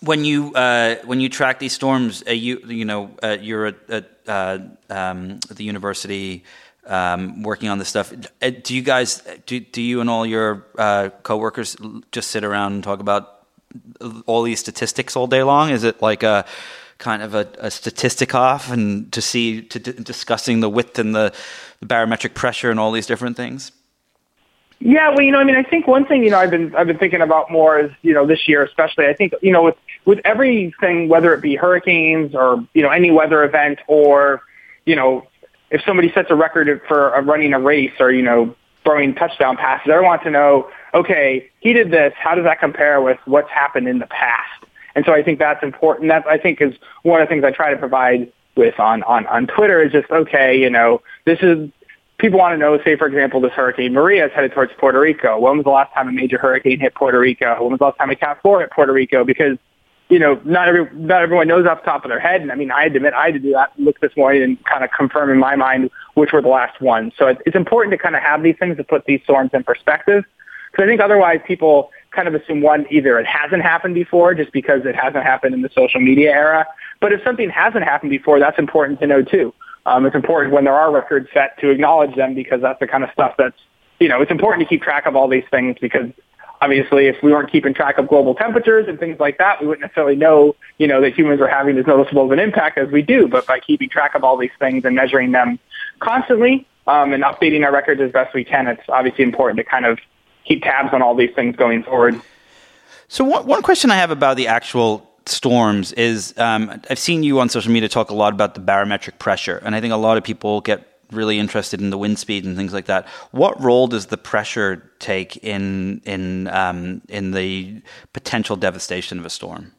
when you uh, when you track these storms, uh, you you know uh, you're at, uh, um, the university um, working on this stuff. Uh, do you guys do do you and all your coworkers just sit around and talk about all these statistics all day long? Is it like a kind of a, a statistic off and to see to d- discussing the width and the, the barometric pressure and all these different things? Yeah, well, you know, I mean, I think one thing you know I've been I've been thinking about more is you know this year especially. I think you know with with everything, whether it be hurricanes or you know any weather event or you know if somebody sets a record for a running a race or you know throwing touchdown passes, I want to know okay he did this. How does that compare with what's happened in the past? And so I think that's important. That I think is one of the things I try to provide with on, on, on Twitter is just, okay, you know, this is, people want to know, say, for example, this Hurricane Maria is headed towards Puerto Rico. When was the last time a major hurricane hit Puerto Rico? When was the last time a Cat 4 hit Puerto Rico? Because, you know, not every, not everyone knows off the top of their head. And I mean, I admit, I had to do that, look this morning and kind of confirm in my mind which were the last ones. So it's important to kind of have these things to put these storms in perspective. Because I think otherwise people, kind of assume one, either it hasn't happened before just because it hasn't happened in the social media era. But if something hasn't happened before, that's important to know too. Um, it's important when there are records set to acknowledge them because that's the kind of stuff that's, you know, it's important to keep track of all these things because obviously if we weren't keeping track of global temperatures and things like that, we wouldn't necessarily know, you know, that humans are having as noticeable of an impact as we do. But by keeping track of all these things and measuring them constantly um, and updating our records as best we can, it's obviously important to kind of keep tabs on all these things going forward. So one, one question I have about the actual storms is um, I've seen you on social media talk a lot about the barometric pressure, and I think a lot of people get really interested in the wind speed and things like that. What role does the pressure take in in um, in the potential devastation of a storm?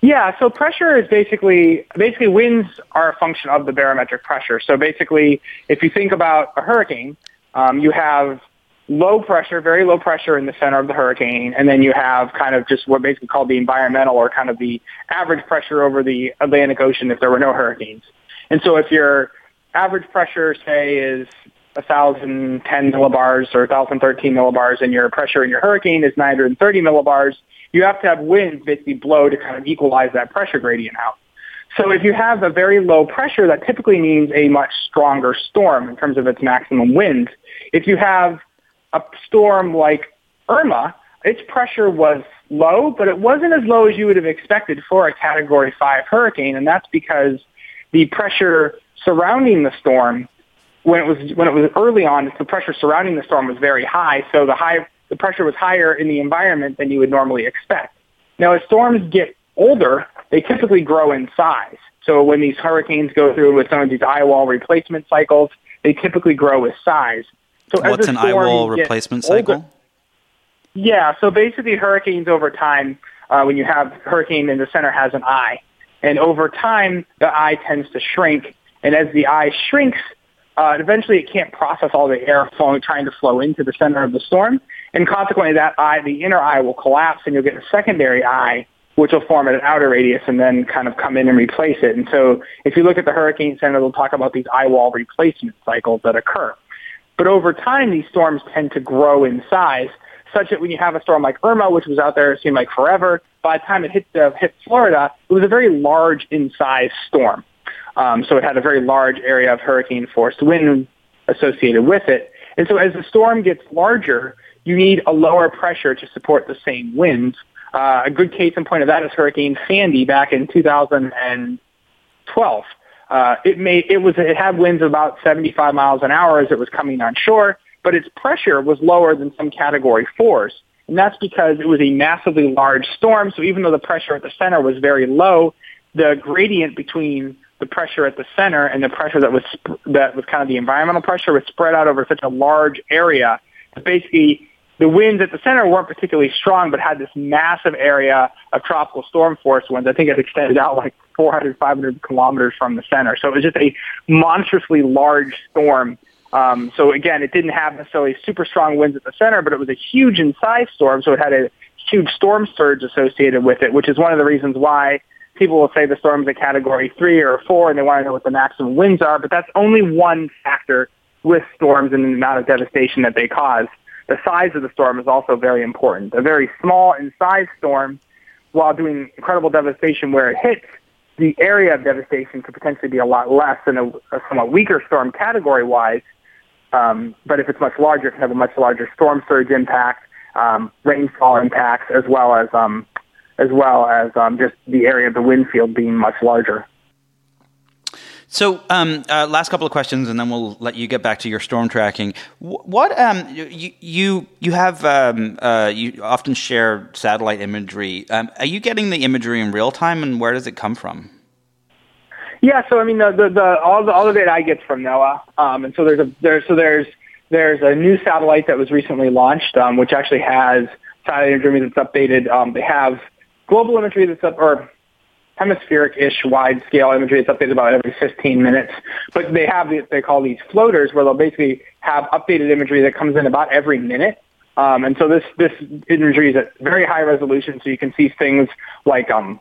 Yeah, so pressure is basically basically winds are a function of the barometric pressure. So basically, if you think about a hurricane, um, you have low pressure, very low pressure in the center of the hurricane, and then you have kind of just what basically called the environmental or kind of the average pressure over the Atlantic Ocean if there were no hurricanes. And so if you're average pressure, say, is 1,010 millibars or 1,013 millibars, and your pressure in your hurricane is 930 millibars, you have to have winds basically blow to kind of equalize that pressure gradient out. So if you have a very low pressure, that typically means a much stronger storm in terms of its maximum wind. If you have a storm like Irma, its pressure was low, but it wasn't as low as you would have expected for a Category 5 hurricane, and that's because the pressure surrounding the storm, when it was when it was early on, the pressure surrounding the storm was very high, so the high the pressure was higher in the environment than you would normally expect. Now, as storms get older, they typically grow in size. So when these hurricanes go through with some of these eye wall replacement cycles, they typically grow with size. So what's an eye wall replacement cycle? Older, yeah, so basically hurricanes over time, uh, when you have hurricane in the center has an eye, and over time the eye tends to shrink, and as the eye shrinks, uh, eventually it can't process all the air flowing, trying to flow into the center of the storm, and consequently that eye, the inner eye will collapse, and you'll get a secondary eye, which will form at an outer radius and then kind of come in and replace it. And so if you look at the Hurricane Center, they'll talk about these eye wall replacement cycles that occur. But over time, these storms tend to grow in size, such that when you have a storm like Irma, which was out there, it seemed like forever, by the time it hit, uh, hit Florida, it was a very large in size storm. Um, so it had a very large area of hurricane force wind associated with it. And so as the storm gets larger, you need a lower pressure to support the same winds. Uh, a good case in point of that is Hurricane Sandy back in 2012. Uh, it made it was it had winds of about 75 miles an hour as it was coming on shore, but its pressure was lower than some Category fours, and that's because it was a massively large storm. So even though the pressure at the center was very low, the gradient between the pressure at the center and the pressure that was that was kind of the environmental pressure was spread out over such a large area that basically the winds at the center weren't particularly strong, but had this massive area of tropical storm force winds. I think it extended out like 400, 500 kilometers from the center. So it was just a monstrously large storm. Um, so again, it didn't have necessarily super strong winds at the center, but it was a huge in size storm. So it had a huge storm surge associated with it, which is one of the reasons why people will say the storm's a category three or four and they want to know what the maximum winds are, but that's only one factor with storms and the amount of devastation that they cause. The size of the storm is also very important. A very small in size storm, while doing incredible devastation where it hits, the area of devastation could potentially be a lot less than a, a somewhat weaker storm category-wise. Um, but if it's much larger, it can have a much larger storm surge impact, um, rainfall impacts, as well as um, as well as um, just the area of the wind field being much larger. So, um, uh, last couple of questions, and then we'll let you get back to your storm tracking. What um, you you you have um, uh, you often share satellite imagery. Um, are you getting the imagery in real time, and where does it come from? Yeah, so I mean, the, the, the all the all the data I get from NOAA, um, and so there's a there's so there's there's a new satellite that was recently launched, um, which actually has satellite imagery that's updated. they have global imagery that's up, or hemispheric-ish wide scale imagery that's updated about every 15 minutes. But they have what they call these floaters where they'll basically have updated imagery that comes in about every minute. Um, and so this, this imagery is at very high resolution, so you can see things like um,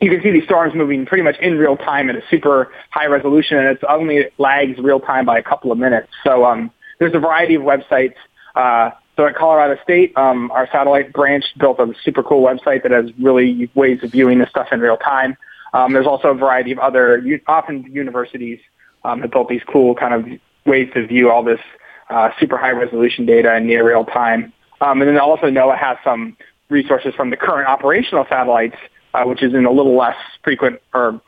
you can see these storms moving pretty much in real time at a super high resolution, and it's only lags real time by a couple of minutes. So um, there's a variety of websites uh, so at Colorado State, um, our satellite branch built a super cool website that has really ways of viewing this stuff in real time. Um, there's also a variety of other, often universities um, have built these cool kind of ways to view all this uh, super high resolution data in near real time. Um, and then also NOAA has some resources from the current operational satellites, uh, which is in a little less frequent or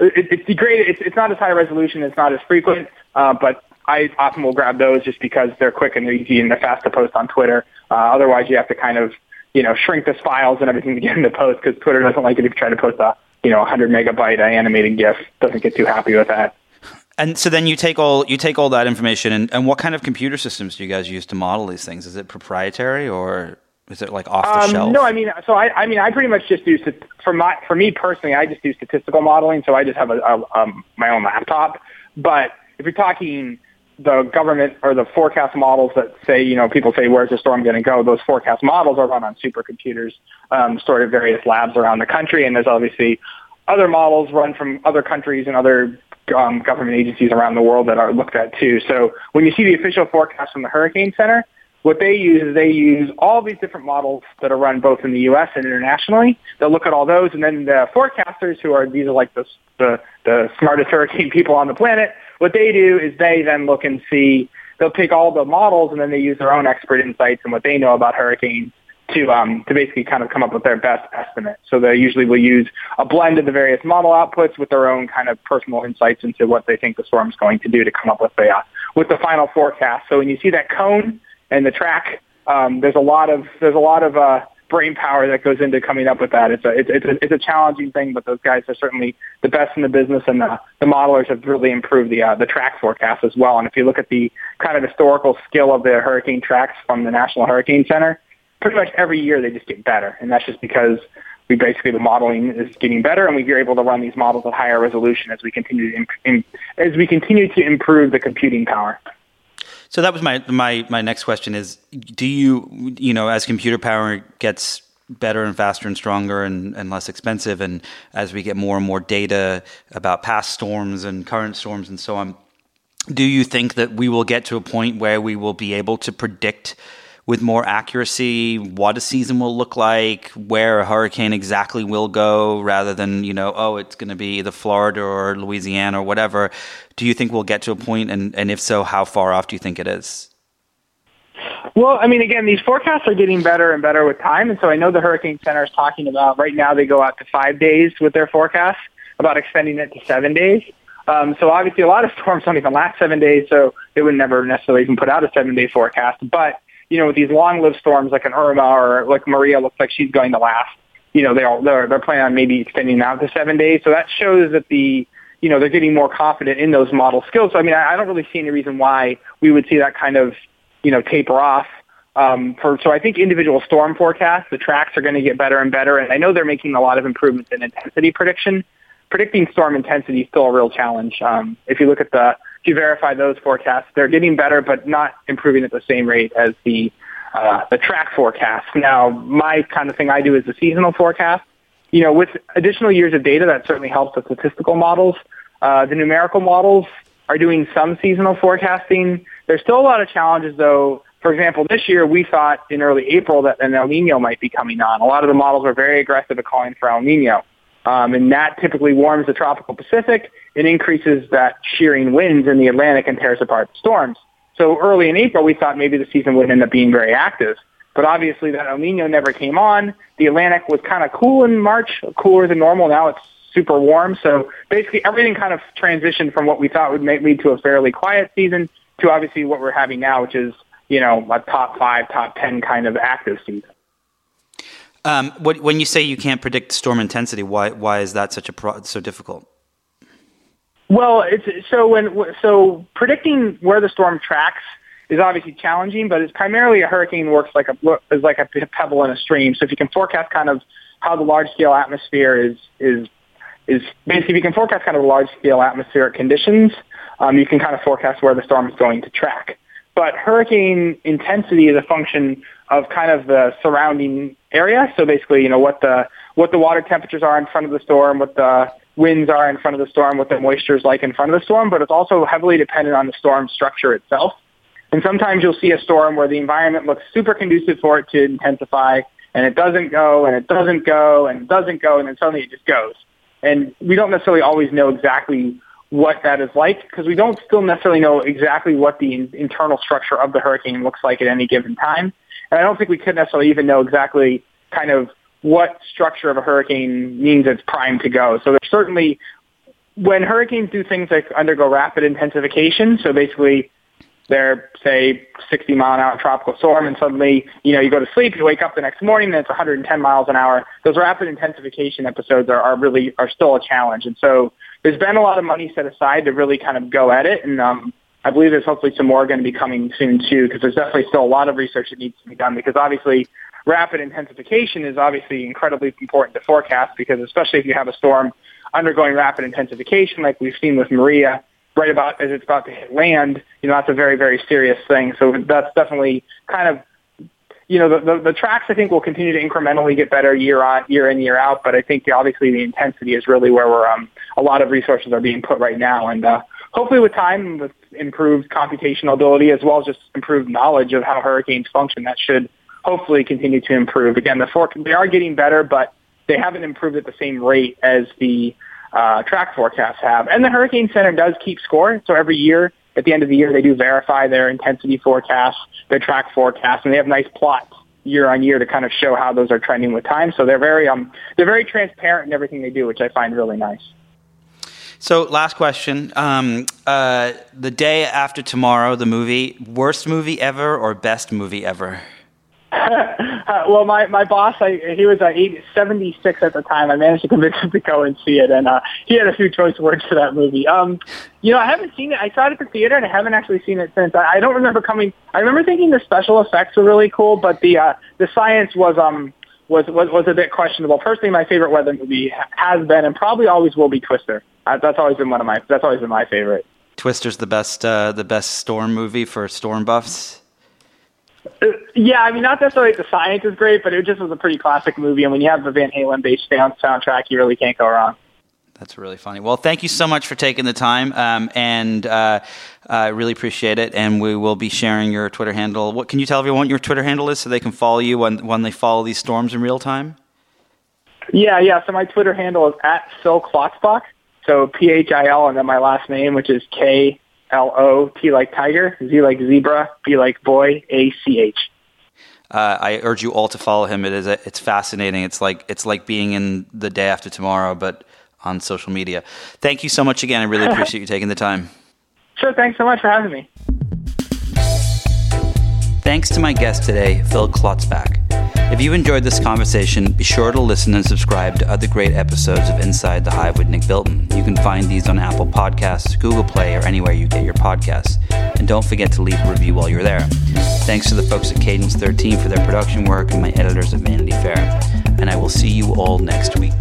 it, it's degraded. It's, it's not as high resolution. It's not as frequent, uh, but I often will grab those just because they're quick and they're easy and they're fast to post on Twitter. Uh, otherwise, you have to kind of, you know, shrink the files and everything to get into post because Twitter doesn't like it if you try to post a, you know, 100 megabyte animated GIF. Doesn't get too happy with that. And so then you take all you take all that information and, and what kind of computer systems do you guys use to model these things? Is it proprietary or is it like off the um, shelf? No, I mean, so I, I mean, I pretty much just do for my for me personally, I just do statistical modeling. So I just have a, a um, my own laptop. But if you're talking the government or the forecast models that say, you know, people say, where's the storm going to go? Those forecast models are run on supercomputers um, stored at various labs around the country. And there's obviously other models run from other countries and other um, government agencies around the world that are looked at too. So when you see the official forecast from the Hurricane Center, what they use is they use all these different models that are run both in the U.S. and internationally. They'll look at all those, and then the forecasters, who are these are like the the, the smartest hurricane people on the planet, what they do is they then look and see. They'll pick all the models, and then they use their own expert insights and what they know about hurricanes to um, to basically kind of come up with their best estimate. So they usually will use a blend of the various model outputs with their own kind of personal insights into what they think the storm is going to do to come up with the uh, with the final forecast. So when you see that cone and the track, um, there's a lot of there's a lot of uh, brain power that goes into coming up with that. It's a it's, it's a it's a challenging thing, but those guys are certainly the best in the business, and the, the modelers have really improved the uh, the track forecast as well. And if you look at the kind of historical skill of the hurricane tracks from the National Hurricane Center, pretty much every year they just get better, and that's just because we basically the modeling is getting better, and we are able to run these models at higher resolution as we continue to imp- in, as we continue to improve the computing power. So that was my my my next question is do you you know as computer power gets better and faster and stronger and, and less expensive and as we get more and more data about past storms and current storms and so on do you think that we will get to a point where we will be able to predict with more accuracy what a season will look like, where a hurricane exactly will go, rather than, you know, oh, it's going to be the Florida or Louisiana or whatever. Do you think we'll get to a point, and, and if so, how far off do you think it is? Well, I mean, again, these forecasts are getting better and better with time, and so I know the Hurricane Center is talking about right now they go out to five days with their forecast, about extending it to seven days. Um, so obviously, a lot of storms don't even last seven days, so they would never necessarily even put out a seven-day forecast. But you know, with these long-lived storms like an Irma or like Maria looks like she's going to last, you know, they're they're, they're planning on maybe extending out to seven days. So that shows that the you know they're getting more confident in those model skills. So I mean, I, I don't really see any reason why we would see that kind of you know taper off. Um, for, so I think individual storm forecasts, the tracks are going to get better and better, and I know they're making a lot of improvements in intensity prediction. Predicting storm intensity is still a real challenge. Um, if you look at the you verify those forecasts, they're getting better, but not improving at the same rate as the uh, the track forecast. Now, my kind of thing I do is the seasonal forecast. You know, with additional years of data, that certainly helps the statistical models. Uh, the numerical models are doing some seasonal forecasting. There's still a lot of challenges, though. For example, this year we thought in early April that an El Nino might be coming on. A lot of the models were very aggressive at calling for El Nino. Um, and that typically warms the tropical Pacific and increases that shearing winds in the Atlantic and tears apart storms. So early in April, we thought maybe the season would end up being very active. But obviously that El Nino never came on. The Atlantic was kind of cool in March, cooler than normal. Now it's super warm. So basically everything kind of transitioned from what we thought would lead to a fairly quiet season to obviously what we're having now, which is, you know, a top five, top 10 kind of active season. Um, what, when you say you can't predict storm intensity, why why is that such a pro- so difficult? Well, it's so when so predicting where the storm tracks is obviously challenging, but it's primarily a hurricane works like a is like a pebble in a stream. So if you can forecast kind of how the large scale atmosphere is is is basically if you can forecast kind of large scale atmospheric conditions, um, you can kind of forecast where the storm is going to track. But hurricane intensity is a function of kind of the surrounding area. So basically, you know, what the what the water temperatures are in front of the storm, what the winds are in front of the storm, what the moisture is like in front of the storm, but it's also heavily dependent on the storm structure itself. And sometimes you'll see a storm where the environment looks super conducive for it to intensify, and it doesn't go, and it doesn't go, and it doesn't go, and then suddenly it just goes. And we don't necessarily always know exactly what that is like because we don't still necessarily know exactly what the in- internal structure of the hurricane looks like at any given time. And I don't think we could necessarily even know exactly kind of what structure of a hurricane means it's primed to go. So there's certainly when hurricanes do things like undergo rapid intensification, so basically they're say 60 mile an hour tropical storm and suddenly you know you go to sleep you wake up the next morning and it's 110 miles an hour those rapid intensification episodes are, are really are still a challenge and so there's been a lot of money set aside to really kind of go at it and um I believe there's hopefully some more going to be coming soon too because there's definitely still a lot of research that needs to be done because obviously rapid intensification is obviously incredibly important to forecast because especially if you have a storm undergoing rapid intensification like we've seen with Maria right about as it's about to hit land, you know, that's a very, very serious thing. So that's definitely kind of you know, the, the, the tracks I think will continue to incrementally get better year on year in year out, but I think obviously the intensity is really where we're um, a lot of resources are being put right now, and uh, hopefully with time, with improved computational ability as well as just improved knowledge of how hurricanes function, that should hopefully continue to improve. Again, the for- they are getting better, but they haven't improved at the same rate as the uh, track forecasts have. And the Hurricane Center does keep score, so every year at the end of the year they do verify their intensity forecasts, their track forecasts, and they have nice plots year on year to kind of show how those are trending with time. So they're very um they're very transparent in everything they do, which I find really nice. So, last question. Um, uh, the day after tomorrow, the movie, worst movie ever or best movie ever? uh, well, my, my boss, I, he was uh, 80, 76 at the time. I managed to convince him to go and see it, and uh, he had a few choice words for that movie. Um, you know, I haven't seen it. I saw it at the theater, and I haven't actually seen it since. I, I don't remember coming. I remember thinking the special effects were really cool, but the uh, the science was um was, was was a bit questionable. Personally, my favorite weather movie has been and probably always will be Twister. Uh, that's always been one of my that's always been my favorite. Twister's the best uh, the best storm movie for storm buffs. Uh, yeah, I mean, not necessarily the science is great, but it just was a pretty classic movie. And when you have the Van Halen based sound soundtrack, you really can't go wrong. That's really funny. Well, thank you so much for taking the time, um, and uh, I really appreciate it. And we will be sharing your Twitter handle. What can you tell everyone what your Twitter handle is so they can follow you when when they follow these storms in real time? Yeah, yeah. So my Twitter handle is at Phil Klotzbach. So P H I L and then my last name, which is K L O T like tiger, Z like zebra, B like boy, A C H. Uh, I urge you all to follow him. It is a, it's fascinating. It's like it's like being in the day after tomorrow, but on social media. Thank you so much again. I really appreciate you taking the time. Sure. Thanks so much for having me. Thanks to my guest today, Phil Klotzbach. If you enjoyed this conversation, be sure to listen and subscribe to other great episodes of Inside the Hive with Nick Bilton. You can find these on Apple Podcasts, Google Play, or anywhere you get your podcasts. And don't forget to leave a review while you're there. Thanks to the folks at Cadence 13 for their production work and my editors at Vanity Fair. And I will see you all next week.